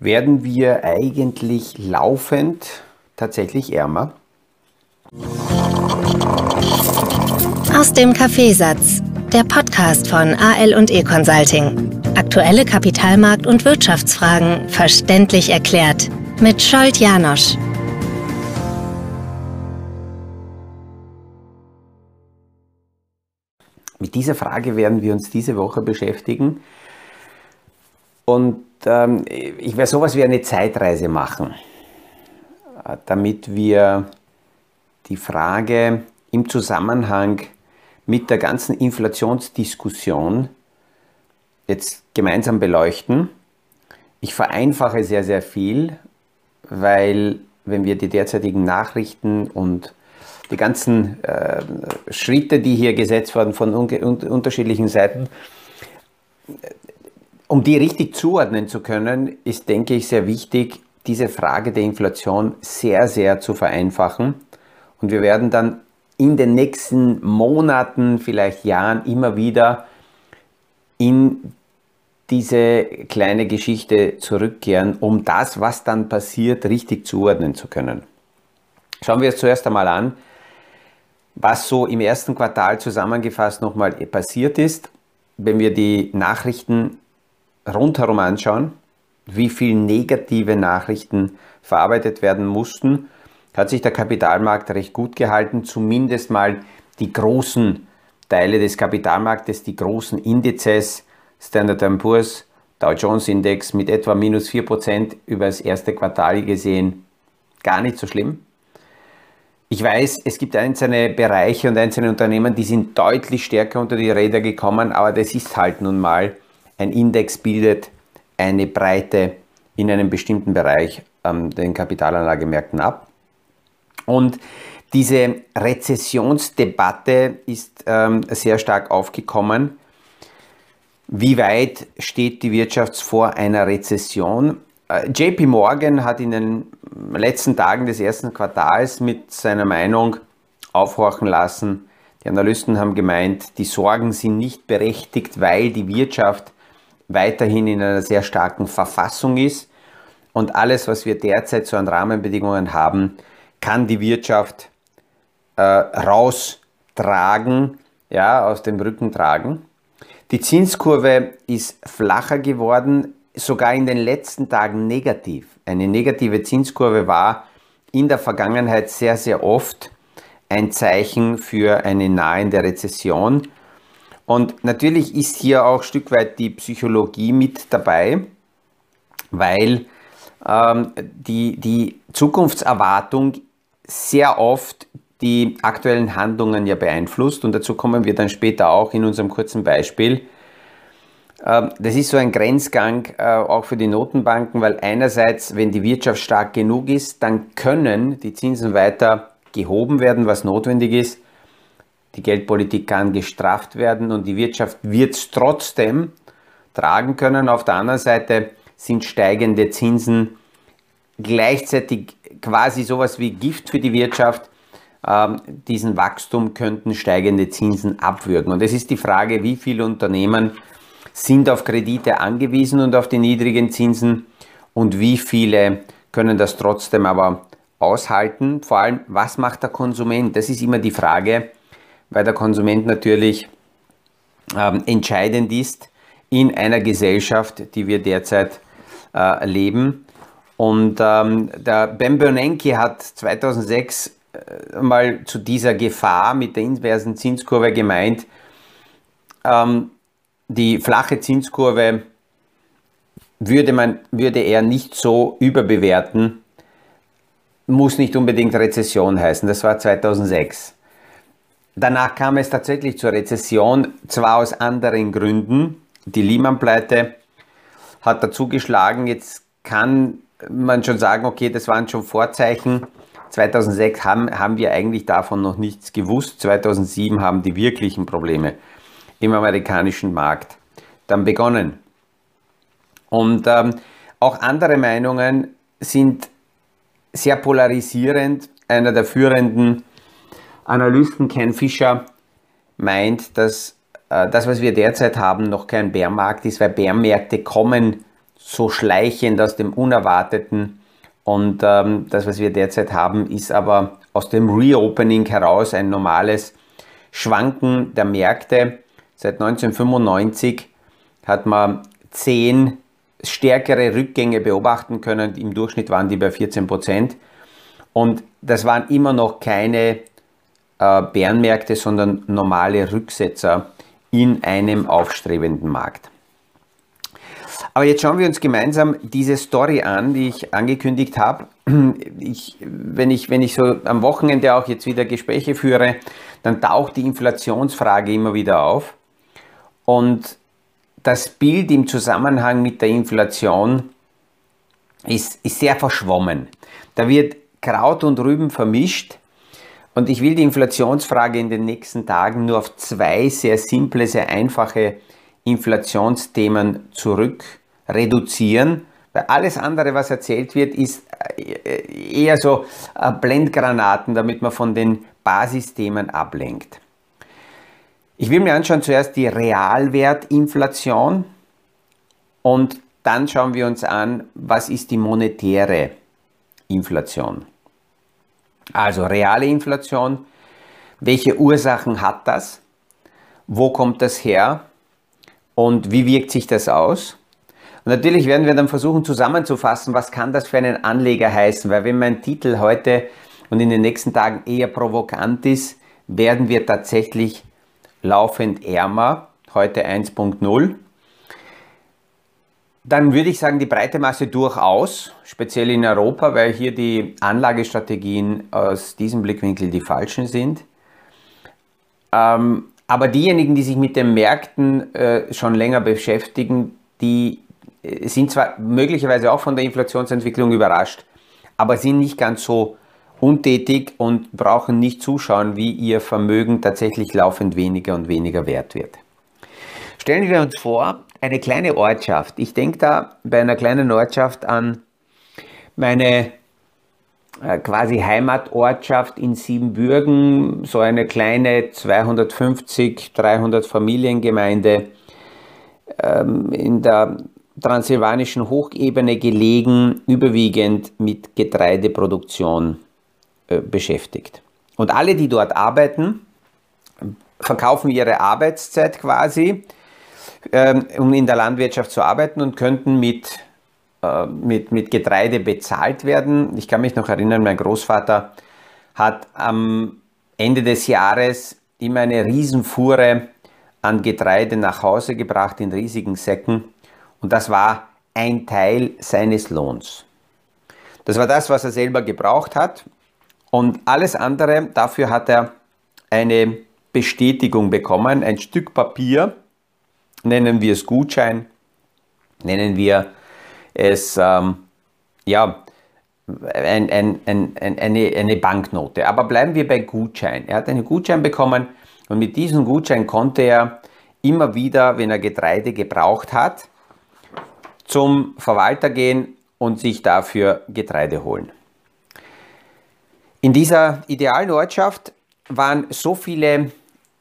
werden wir eigentlich laufend tatsächlich ärmer? Aus dem Kaffeesatz, der Podcast von AL und E Consulting. Aktuelle Kapitalmarkt- und Wirtschaftsfragen verständlich erklärt mit Scholt Janosch. Mit dieser Frage werden wir uns diese Woche beschäftigen. Und ähm, ich werde sowas wie eine Zeitreise machen, äh, damit wir die Frage im Zusammenhang mit der ganzen Inflationsdiskussion jetzt gemeinsam beleuchten. Ich vereinfache sehr, sehr viel, weil wenn wir die derzeitigen Nachrichten und die ganzen äh, Schritte, die hier gesetzt wurden von un unterschiedlichen Seiten, um die richtig zuordnen zu können, ist, denke ich, sehr wichtig, diese Frage der Inflation sehr, sehr zu vereinfachen. Und wir werden dann in den nächsten Monaten, vielleicht Jahren immer wieder in diese kleine Geschichte zurückkehren, um das, was dann passiert, richtig zuordnen zu können. Schauen wir es zuerst einmal an, was so im ersten Quartal zusammengefasst nochmal passiert ist. Wenn wir die Nachrichten rundherum anschauen, wie viele negative Nachrichten verarbeitet werden mussten, hat sich der Kapitalmarkt recht gut gehalten, zumindest mal die großen Teile des Kapitalmarktes, die großen Indizes, Standard Poor's, Dow Jones Index mit etwa minus 4% über das erste Quartal gesehen, gar nicht so schlimm. Ich weiß, es gibt einzelne Bereiche und einzelne Unternehmen, die sind deutlich stärker unter die Räder gekommen, aber das ist halt nun mal, ein Index bildet eine Breite in einem bestimmten Bereich ähm, den Kapitalanlagemärkten ab. Und diese Rezessionsdebatte ist ähm, sehr stark aufgekommen. Wie weit steht die Wirtschaft vor einer Rezession? Äh, JP Morgan hat in den letzten Tagen des ersten Quartals mit seiner Meinung aufhorchen lassen. Die Analysten haben gemeint, die Sorgen sind nicht berechtigt, weil die Wirtschaft weiterhin in einer sehr starken Verfassung ist und alles, was wir derzeit so an Rahmenbedingungen haben, kann die Wirtschaft äh, raustragen, ja, aus dem Rücken tragen. Die Zinskurve ist flacher geworden, sogar in den letzten Tagen negativ. Eine negative Zinskurve war in der Vergangenheit sehr, sehr oft ein Zeichen für eine nahende Rezession. Und natürlich ist hier auch ein Stück weit die Psychologie mit dabei, weil ähm, die, die Zukunftserwartung sehr oft die aktuellen Handlungen ja beeinflusst und dazu kommen wir dann später auch in unserem kurzen Beispiel. Ähm, das ist so ein Grenzgang äh, auch für die Notenbanken, weil einerseits, wenn die Wirtschaft stark genug ist, dann können die Zinsen weiter gehoben werden, was notwendig ist. Die Geldpolitik kann gestrafft werden und die Wirtschaft wird es trotzdem tragen können. Auf der anderen Seite sind steigende Zinsen gleichzeitig quasi sowas wie Gift für die Wirtschaft. Ähm, diesen Wachstum könnten steigende Zinsen abwürgen. Und es ist die Frage, wie viele Unternehmen sind auf Kredite angewiesen und auf die niedrigen Zinsen und wie viele können das trotzdem aber aushalten. Vor allem, was macht der Konsument? Das ist immer die Frage, weil der Konsument natürlich ähm, entscheidend ist in einer Gesellschaft, die wir derzeit äh, leben. Und ähm, der Ben Bernanke hat 2006 äh, mal zu dieser Gefahr mit der inversen Zinskurve gemeint, ähm, die flache Zinskurve würde, man, würde er nicht so überbewerten, muss nicht unbedingt Rezession heißen. Das war 2006. Danach kam es tatsächlich zur Rezession, zwar aus anderen Gründen. Die Lehman-Pleite hat dazu geschlagen. Jetzt kann man schon sagen, okay, das waren schon Vorzeichen. 2006 haben, haben wir eigentlich davon noch nichts gewusst. 2007 haben die wirklichen Probleme im amerikanischen Markt dann begonnen. Und ähm, auch andere Meinungen sind sehr polarisierend. Einer der führenden Analysten, Ken Fischer, meint, dass äh, das, was wir derzeit haben, noch kein Bärmarkt ist, weil Bärmärkte kommen so schleichend aus dem Unerwarteten. Und ähm, das, was wir derzeit haben, ist aber aus dem Reopening heraus ein normales Schwanken der Märkte. Seit 1995 hat man zehn stärkere Rückgänge beobachten können. Im Durchschnitt waren die bei 14 Prozent. Und das waren immer noch keine äh, Bärenmärkte, sondern normale Rücksetzer in einem aufstrebenden Markt. Aber jetzt schauen wir uns gemeinsam diese Story an, die ich angekündigt habe. Ich, wenn, ich, wenn ich so am Wochenende auch jetzt wieder Gespräche führe, dann taucht die Inflationsfrage immer wieder auf. Und das Bild im Zusammenhang mit der Inflation ist, ist sehr verschwommen. Da wird Kraut und Rüben vermischt. Und ich will die Inflationsfrage in den nächsten Tagen nur auf zwei sehr simple, sehr einfache Inflationsthemen zurück reduzieren. Weil alles andere, was erzählt wird, ist äh, eher so äh, Blendgranaten, damit man von den Basisthemen ablenkt. Ich will mir anschauen zuerst die Realwertinflation und dann schauen wir uns an, was ist die monetäre Inflation. Also reale Inflation, welche Ursachen hat das? Wo kommt das her? Und wie wirkt sich das aus? Und natürlich werden wir dann versuchen zusammenzufassen, was kann das für einen Anleger heißen, weil wenn mein Titel heute und in den nächsten Tagen eher provokant ist, werden wir tatsächlich laufend ärmer, heute 1.0. Dann würde ich sagen, die breite Masse durchaus, speziell in Europa, weil hier die Anlagestrategien aus diesem Blickwinkel die falschen sind. Ähm, aber diejenigen, die sich mit den Märkten äh, schon länger beschäftigen, die äh, sind zwar möglicherweise auch von der Inflationsentwicklung überrascht, aber sind nicht ganz so untätig und brauchen nicht zuschauen, wie ihr Vermögen tatsächlich laufend weniger und weniger wert wird. Stellen wir uns vor, eine kleine Ortschaft. Ich denke da bei einer kleinen Ortschaft an meine äh, quasi Heimatortschaft in Siebenbürgen, so eine kleine 250, 300 Familiengemeinde ähm, in der transsilvanischen Hochebene gelegen, überwiegend mit Getreideproduktion äh, beschäftigt. Und alle, die dort arbeiten, verkaufen ihre Arbeitszeit quasi, ähm, um in der Landwirtschaft zu arbeiten und könnten mit, äh, mit, mit Getreide bezahlt werden. Ich kann mich noch erinnern, mein Großvater hat am Ende des Jahres immer eine Riesenfuhre an Getreide nach Hause gebracht in riesigen Säcken und das war ein Teil seines Lohns. Das war das, was er selber gebraucht hat. Und alles andere, dafür hat er eine Bestätigung bekommen, ein Stück Papier, nennen wir es Gutschein, nennen wir es ähm, ja, ein, ein, ein, eine, eine Banknote. Aber bleiben wir bei Gutschein. Er hat einen Gutschein bekommen und mit diesem Gutschein konnte er immer wieder, wenn er Getreide gebraucht hat, zum Verwalter gehen und sich dafür Getreide holen. In dieser idealen Ortschaft waren so viele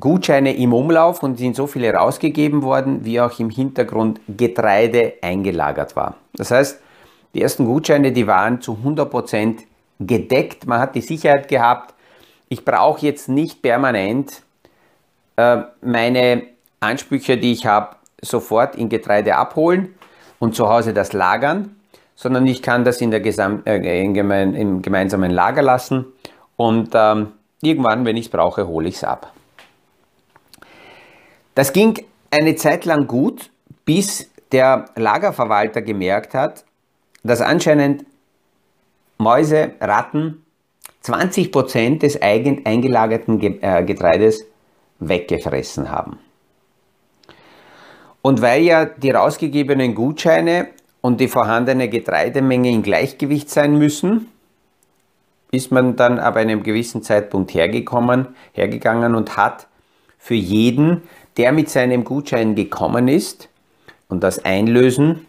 Gutscheine im Umlauf und sind so viele rausgegeben worden, wie auch im Hintergrund Getreide eingelagert war. Das heißt, die ersten Gutscheine, die waren zu 100% gedeckt. Man hat die Sicherheit gehabt, ich brauche jetzt nicht permanent äh, meine Ansprüche, die ich habe, sofort in Getreide abholen, und zu Hause das lagern, sondern ich kann das in der Gesam äh, in gemein im gemeinsamen Lager lassen und ähm, irgendwann, wenn ich es brauche, hole ich es ab. Das ging eine Zeit lang gut, bis der Lagerverwalter gemerkt hat, dass anscheinend Mäuse, Ratten 20% des eigen eingelagerten äh, Getreides weggefressen haben. Und weil ja die rausgegebenen Gutscheine und die vorhandene Getreidemenge in Gleichgewicht sein müssen, ist man dann ab einem gewissen Zeitpunkt hergekommen, hergegangen und hat für jeden, der mit seinem Gutschein gekommen ist und das einlösen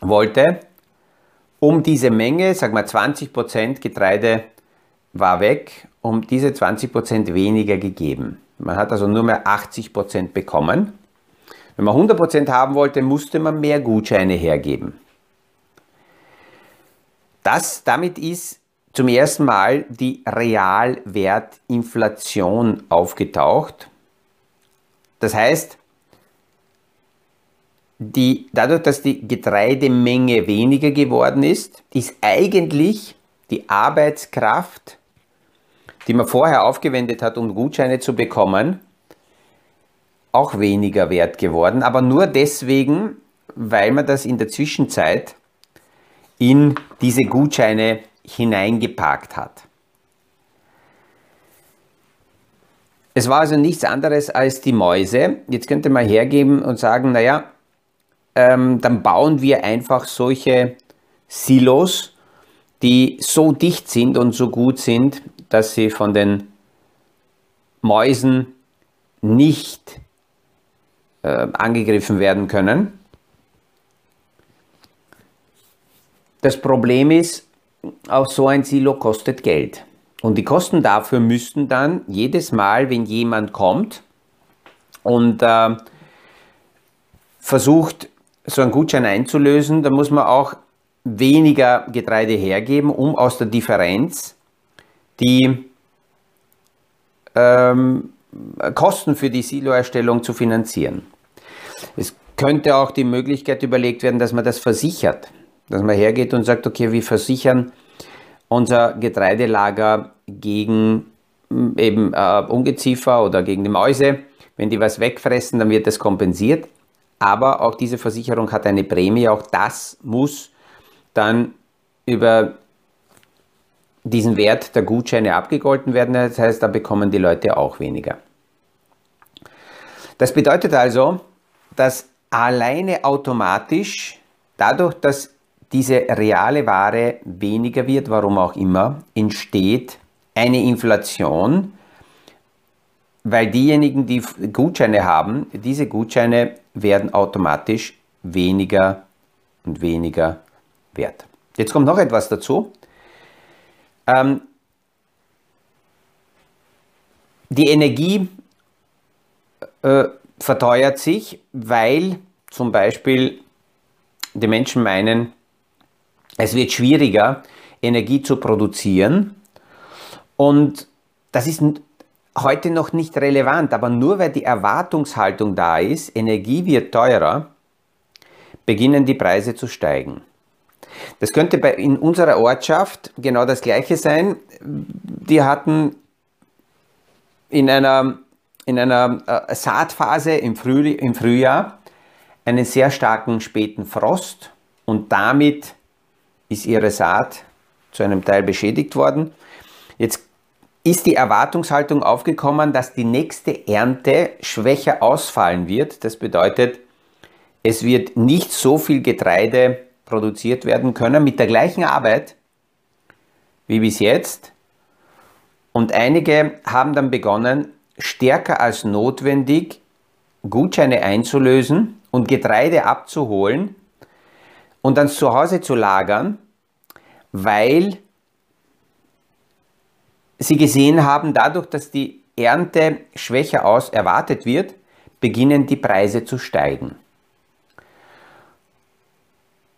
wollte, um diese Menge, sag mal 20% Getreide war weg, um diese 20% weniger gegeben. Man hat also nur mehr 80% bekommen Wenn man 100% haben wollte, musste man mehr Gutscheine hergeben. Das, damit ist zum ersten Mal die Realwertinflation aufgetaucht. Das heißt, die, dadurch, dass die Getreidemenge weniger geworden ist, ist eigentlich die Arbeitskraft, die man vorher aufgewendet hat, um Gutscheine zu bekommen, auch weniger wert geworden. Aber nur deswegen, weil man das in der Zwischenzeit in diese Gutscheine hineingepackt hat. Es war also nichts anderes als die Mäuse. Jetzt könnte man hergeben und sagen, naja, ähm, dann bauen wir einfach solche Silos, die so dicht sind und so gut sind, dass sie von den Mäusen nicht äh, angegriffen werden können. Das Problem ist, auch so ein Silo kostet Geld. Und die Kosten dafür müssten dann jedes Mal, wenn jemand kommt und äh, versucht, so einen Gutschein einzulösen, dann muss man auch weniger Getreide hergeben, um aus der Differenz die ähm, Kosten für die Siloerstellung zu finanzieren. Es könnte auch die Möglichkeit überlegt werden, dass man das versichert, dass man hergeht und sagt, okay, wir versichern unser Getreidelager gegen eben äh, Ungeziefer oder gegen die Mäuse. Wenn die was wegfressen, dann wird das kompensiert aber auch diese Versicherung hat eine Prämie, auch das muss dann über diesen Wert der Gutscheine abgegolten werden. Das heißt, da bekommen die Leute auch weniger. Das bedeutet also, dass alleine automatisch dadurch, dass diese reale Ware weniger wird, warum auch immer, entsteht eine Inflation, weil diejenigen, die Gutscheine haben, diese Gutscheine werden automatisch weniger und weniger wert. Jetzt kommt noch etwas dazu. Ähm, die Energie äh, verteuert sich, weil zum Beispiel die Menschen meinen, es wird schwieriger, Energie zu produzieren. Und das ist heute noch nicht relevant, aber nur weil die Erwartungshaltung da ist, Energie wird teurer, beginnen die Preise zu steigen. Das könnte bei, in unserer Ortschaft genau das gleiche sein. Die hatten in einer, in einer äh, Saatphase im, Früh, im Frühjahr einen sehr starken späten Frost und damit ist ihre Saat zu einem Teil beschädigt worden. Jetzt ist die Erwartungshaltung aufgekommen, dass die nächste Ernte schwächer ausfallen wird. Das bedeutet, es wird nicht so viel Getreide produziert werden können mit der gleichen Arbeit wie bis jetzt. Und einige haben dann begonnen, stärker als notwendig Gutscheine einzulösen und Getreide abzuholen und dann zu Hause zu lagern, weil Sie gesehen haben, dadurch, dass die Ernte schwächer aus erwartet wird, beginnen die Preise zu steigen.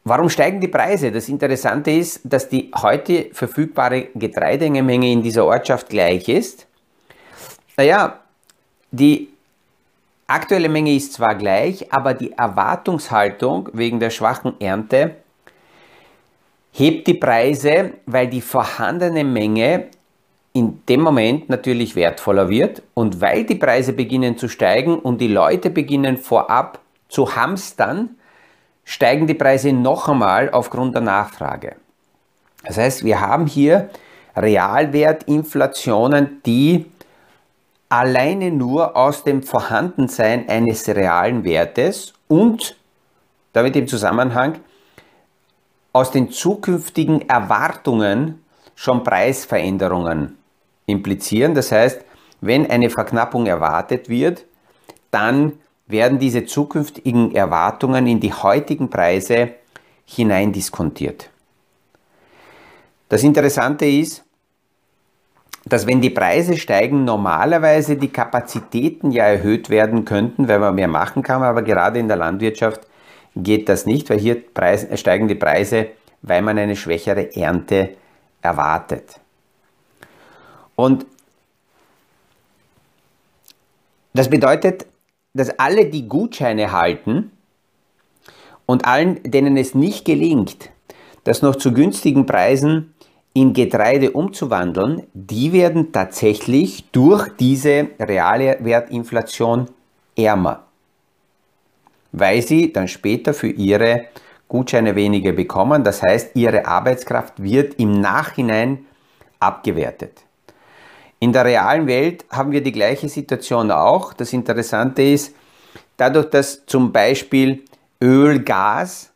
Warum steigen die Preise? Das Interessante ist, dass die heute verfügbare Getreidemenge in dieser Ortschaft gleich ist. Naja, die aktuelle Menge ist zwar gleich, aber die Erwartungshaltung wegen der schwachen Ernte hebt die Preise, weil die vorhandene Menge in dem Moment natürlich wertvoller wird und weil die Preise beginnen zu steigen und die Leute beginnen vorab zu hamstern, steigen die Preise noch einmal aufgrund der Nachfrage. Das heißt, wir haben hier Realwertinflationen, die alleine nur aus dem Vorhandensein eines realen Wertes und damit im Zusammenhang aus den zukünftigen Erwartungen schon Preisveränderungen implizieren. Das heißt, wenn eine Verknappung erwartet wird, dann werden diese zukünftigen Erwartungen in die heutigen Preise hineindiskontiert. Das Interessante ist, dass wenn die Preise steigen, normalerweise die Kapazitäten ja erhöht werden könnten, weil man mehr machen kann, aber gerade in der Landwirtschaft geht das nicht, weil hier steigen die Preise, weil man eine schwächere Ernte erwartet. Und das bedeutet, dass alle, die Gutscheine halten und allen, denen es nicht gelingt, das noch zu günstigen Preisen in Getreide umzuwandeln, die werden tatsächlich durch diese reale Wertinflation ärmer, weil sie dann später für ihre Gutscheine weniger bekommen. Das heißt, ihre Arbeitskraft wird im Nachhinein abgewertet. In der realen Welt haben wir die gleiche Situation auch. Das Interessante ist, dadurch, dass zum Beispiel Öl, Gas,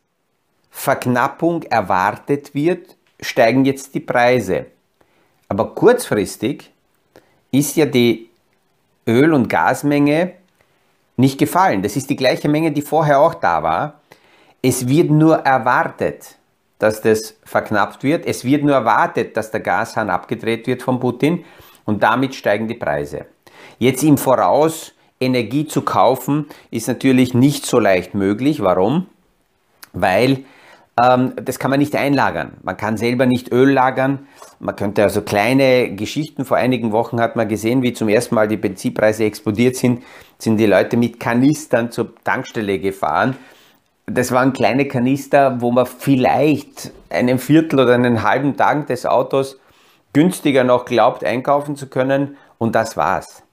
Verknappung erwartet wird, steigen jetzt die Preise. Aber kurzfristig ist ja die Öl- und Gasmenge nicht gefallen. Das ist die gleiche Menge, die vorher auch da war. Es wird nur erwartet, dass das verknappt wird. Es wird nur erwartet, dass der Gashahn abgedreht wird von Putin und damit steigen die Preise. Jetzt im Voraus Energie zu kaufen, ist natürlich nicht so leicht möglich. Warum? Weil das kann man nicht einlagern. Man kann selber nicht Öl lagern. Man könnte also kleine Geschichten. Vor einigen Wochen hat man gesehen, wie zum ersten Mal die Benzinpreise explodiert sind, sind die Leute mit Kanistern zur Tankstelle gefahren. Das waren kleine Kanister, wo man vielleicht einen Viertel oder einen halben Tag des Autos günstiger noch glaubt einkaufen zu können und das war's.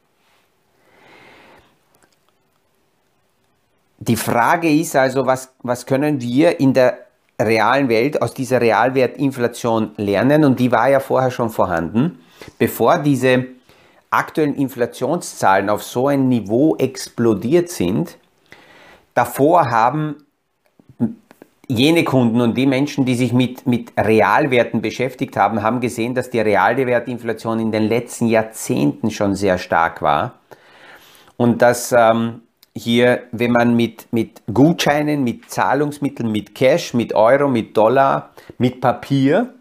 Die Frage ist also, was, was können wir in der realen Welt aus dieser Realwertinflation lernen und die war ja vorher schon vorhanden, bevor diese aktuellen Inflationszahlen auf so ein Niveau explodiert sind. Davor haben jene Kunden und die Menschen, die sich mit, mit Realwerten beschäftigt haben, haben gesehen, dass die Realwertinflation in den letzten Jahrzehnten schon sehr stark war. Und dass ähm, hier, wenn man mit, mit Gutscheinen, mit Zahlungsmitteln, mit Cash, mit Euro, mit Dollar, mit Papier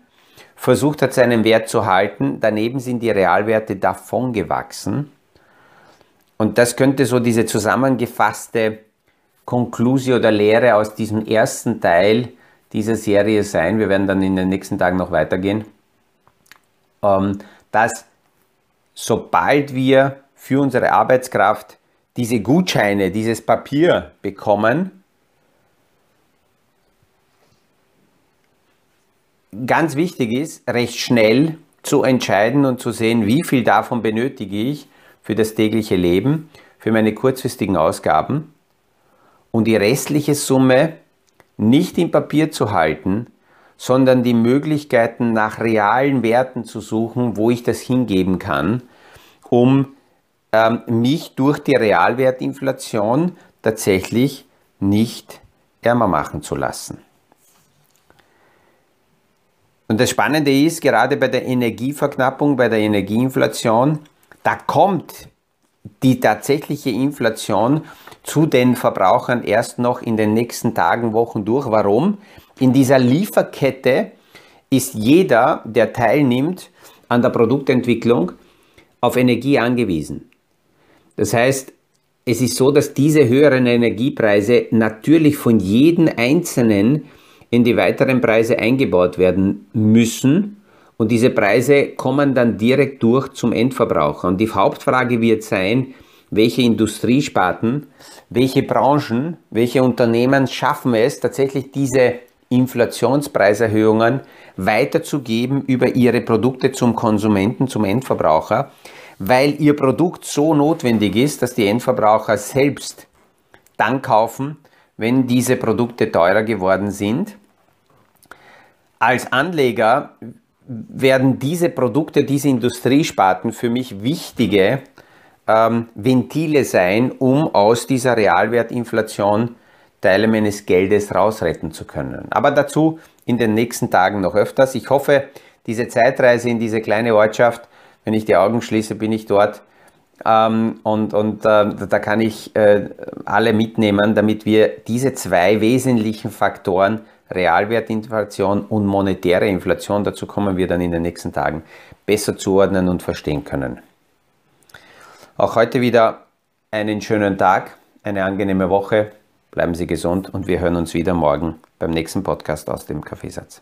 versucht hat, seinen Wert zu halten, daneben sind die Realwerte davon gewachsen. Und das könnte so diese zusammengefasste Konklusion oder Lehre aus diesem ersten Teil dieser Serie sein. Wir werden dann in den nächsten Tagen noch weitergehen. Ähm, dass sobald wir für unsere Arbeitskraft diese Gutscheine, dieses Papier bekommen, ganz wichtig ist, recht schnell zu entscheiden und zu sehen, wie viel davon benötige ich für das tägliche Leben, für meine kurzfristigen Ausgaben und die restliche Summe nicht im Papier zu halten, sondern die Möglichkeiten nach realen Werten zu suchen, wo ich das hingeben kann, um ähm, mich durch die Realwertinflation tatsächlich nicht ärmer machen zu lassen. Und das Spannende ist, gerade bei der Energieverknappung, bei der Energieinflation, da kommt die tatsächliche Inflation zu den Verbrauchern erst noch in den nächsten Tagen, Wochen durch. Warum? In dieser Lieferkette ist jeder, der teilnimmt an der Produktentwicklung, auf Energie angewiesen. Das heißt, es ist so, dass diese höheren Energiepreise natürlich von jedem Einzelnen in die weiteren Preise eingebaut werden müssen. Und diese Preise kommen dann direkt durch zum Endverbraucher. Und die Hauptfrage wird sein, welche Industriesparten, welche Branchen, welche Unternehmen schaffen es tatsächlich diese Inflationspreiserhöhungen weiterzugeben über ihre Produkte zum Konsumenten, zum Endverbraucher, weil ihr Produkt so notwendig ist, dass die Endverbraucher selbst dann kaufen, wenn diese Produkte teurer geworden sind. Als Anleger werden diese Produkte, diese Industriesparten für mich wichtige ähm, Ventile sein, um aus dieser Realwertinflation Teile meines Geldes rausretten zu können. Aber dazu in den nächsten Tagen noch öfters. Ich hoffe, diese Zeitreise in diese kleine Ortschaft, wenn ich die Augen schließe, bin ich dort. Ähm, und und äh, da kann ich äh, alle mitnehmen, damit wir diese zwei wesentlichen Faktoren Realwertinflation und monetäre Inflation, dazu kommen wir dann in den nächsten Tagen, besser zuordnen und verstehen können. Auch heute wieder einen schönen Tag, eine angenehme Woche, bleiben Sie gesund und wir hören uns wieder morgen beim nächsten Podcast aus dem Kaffeesatz.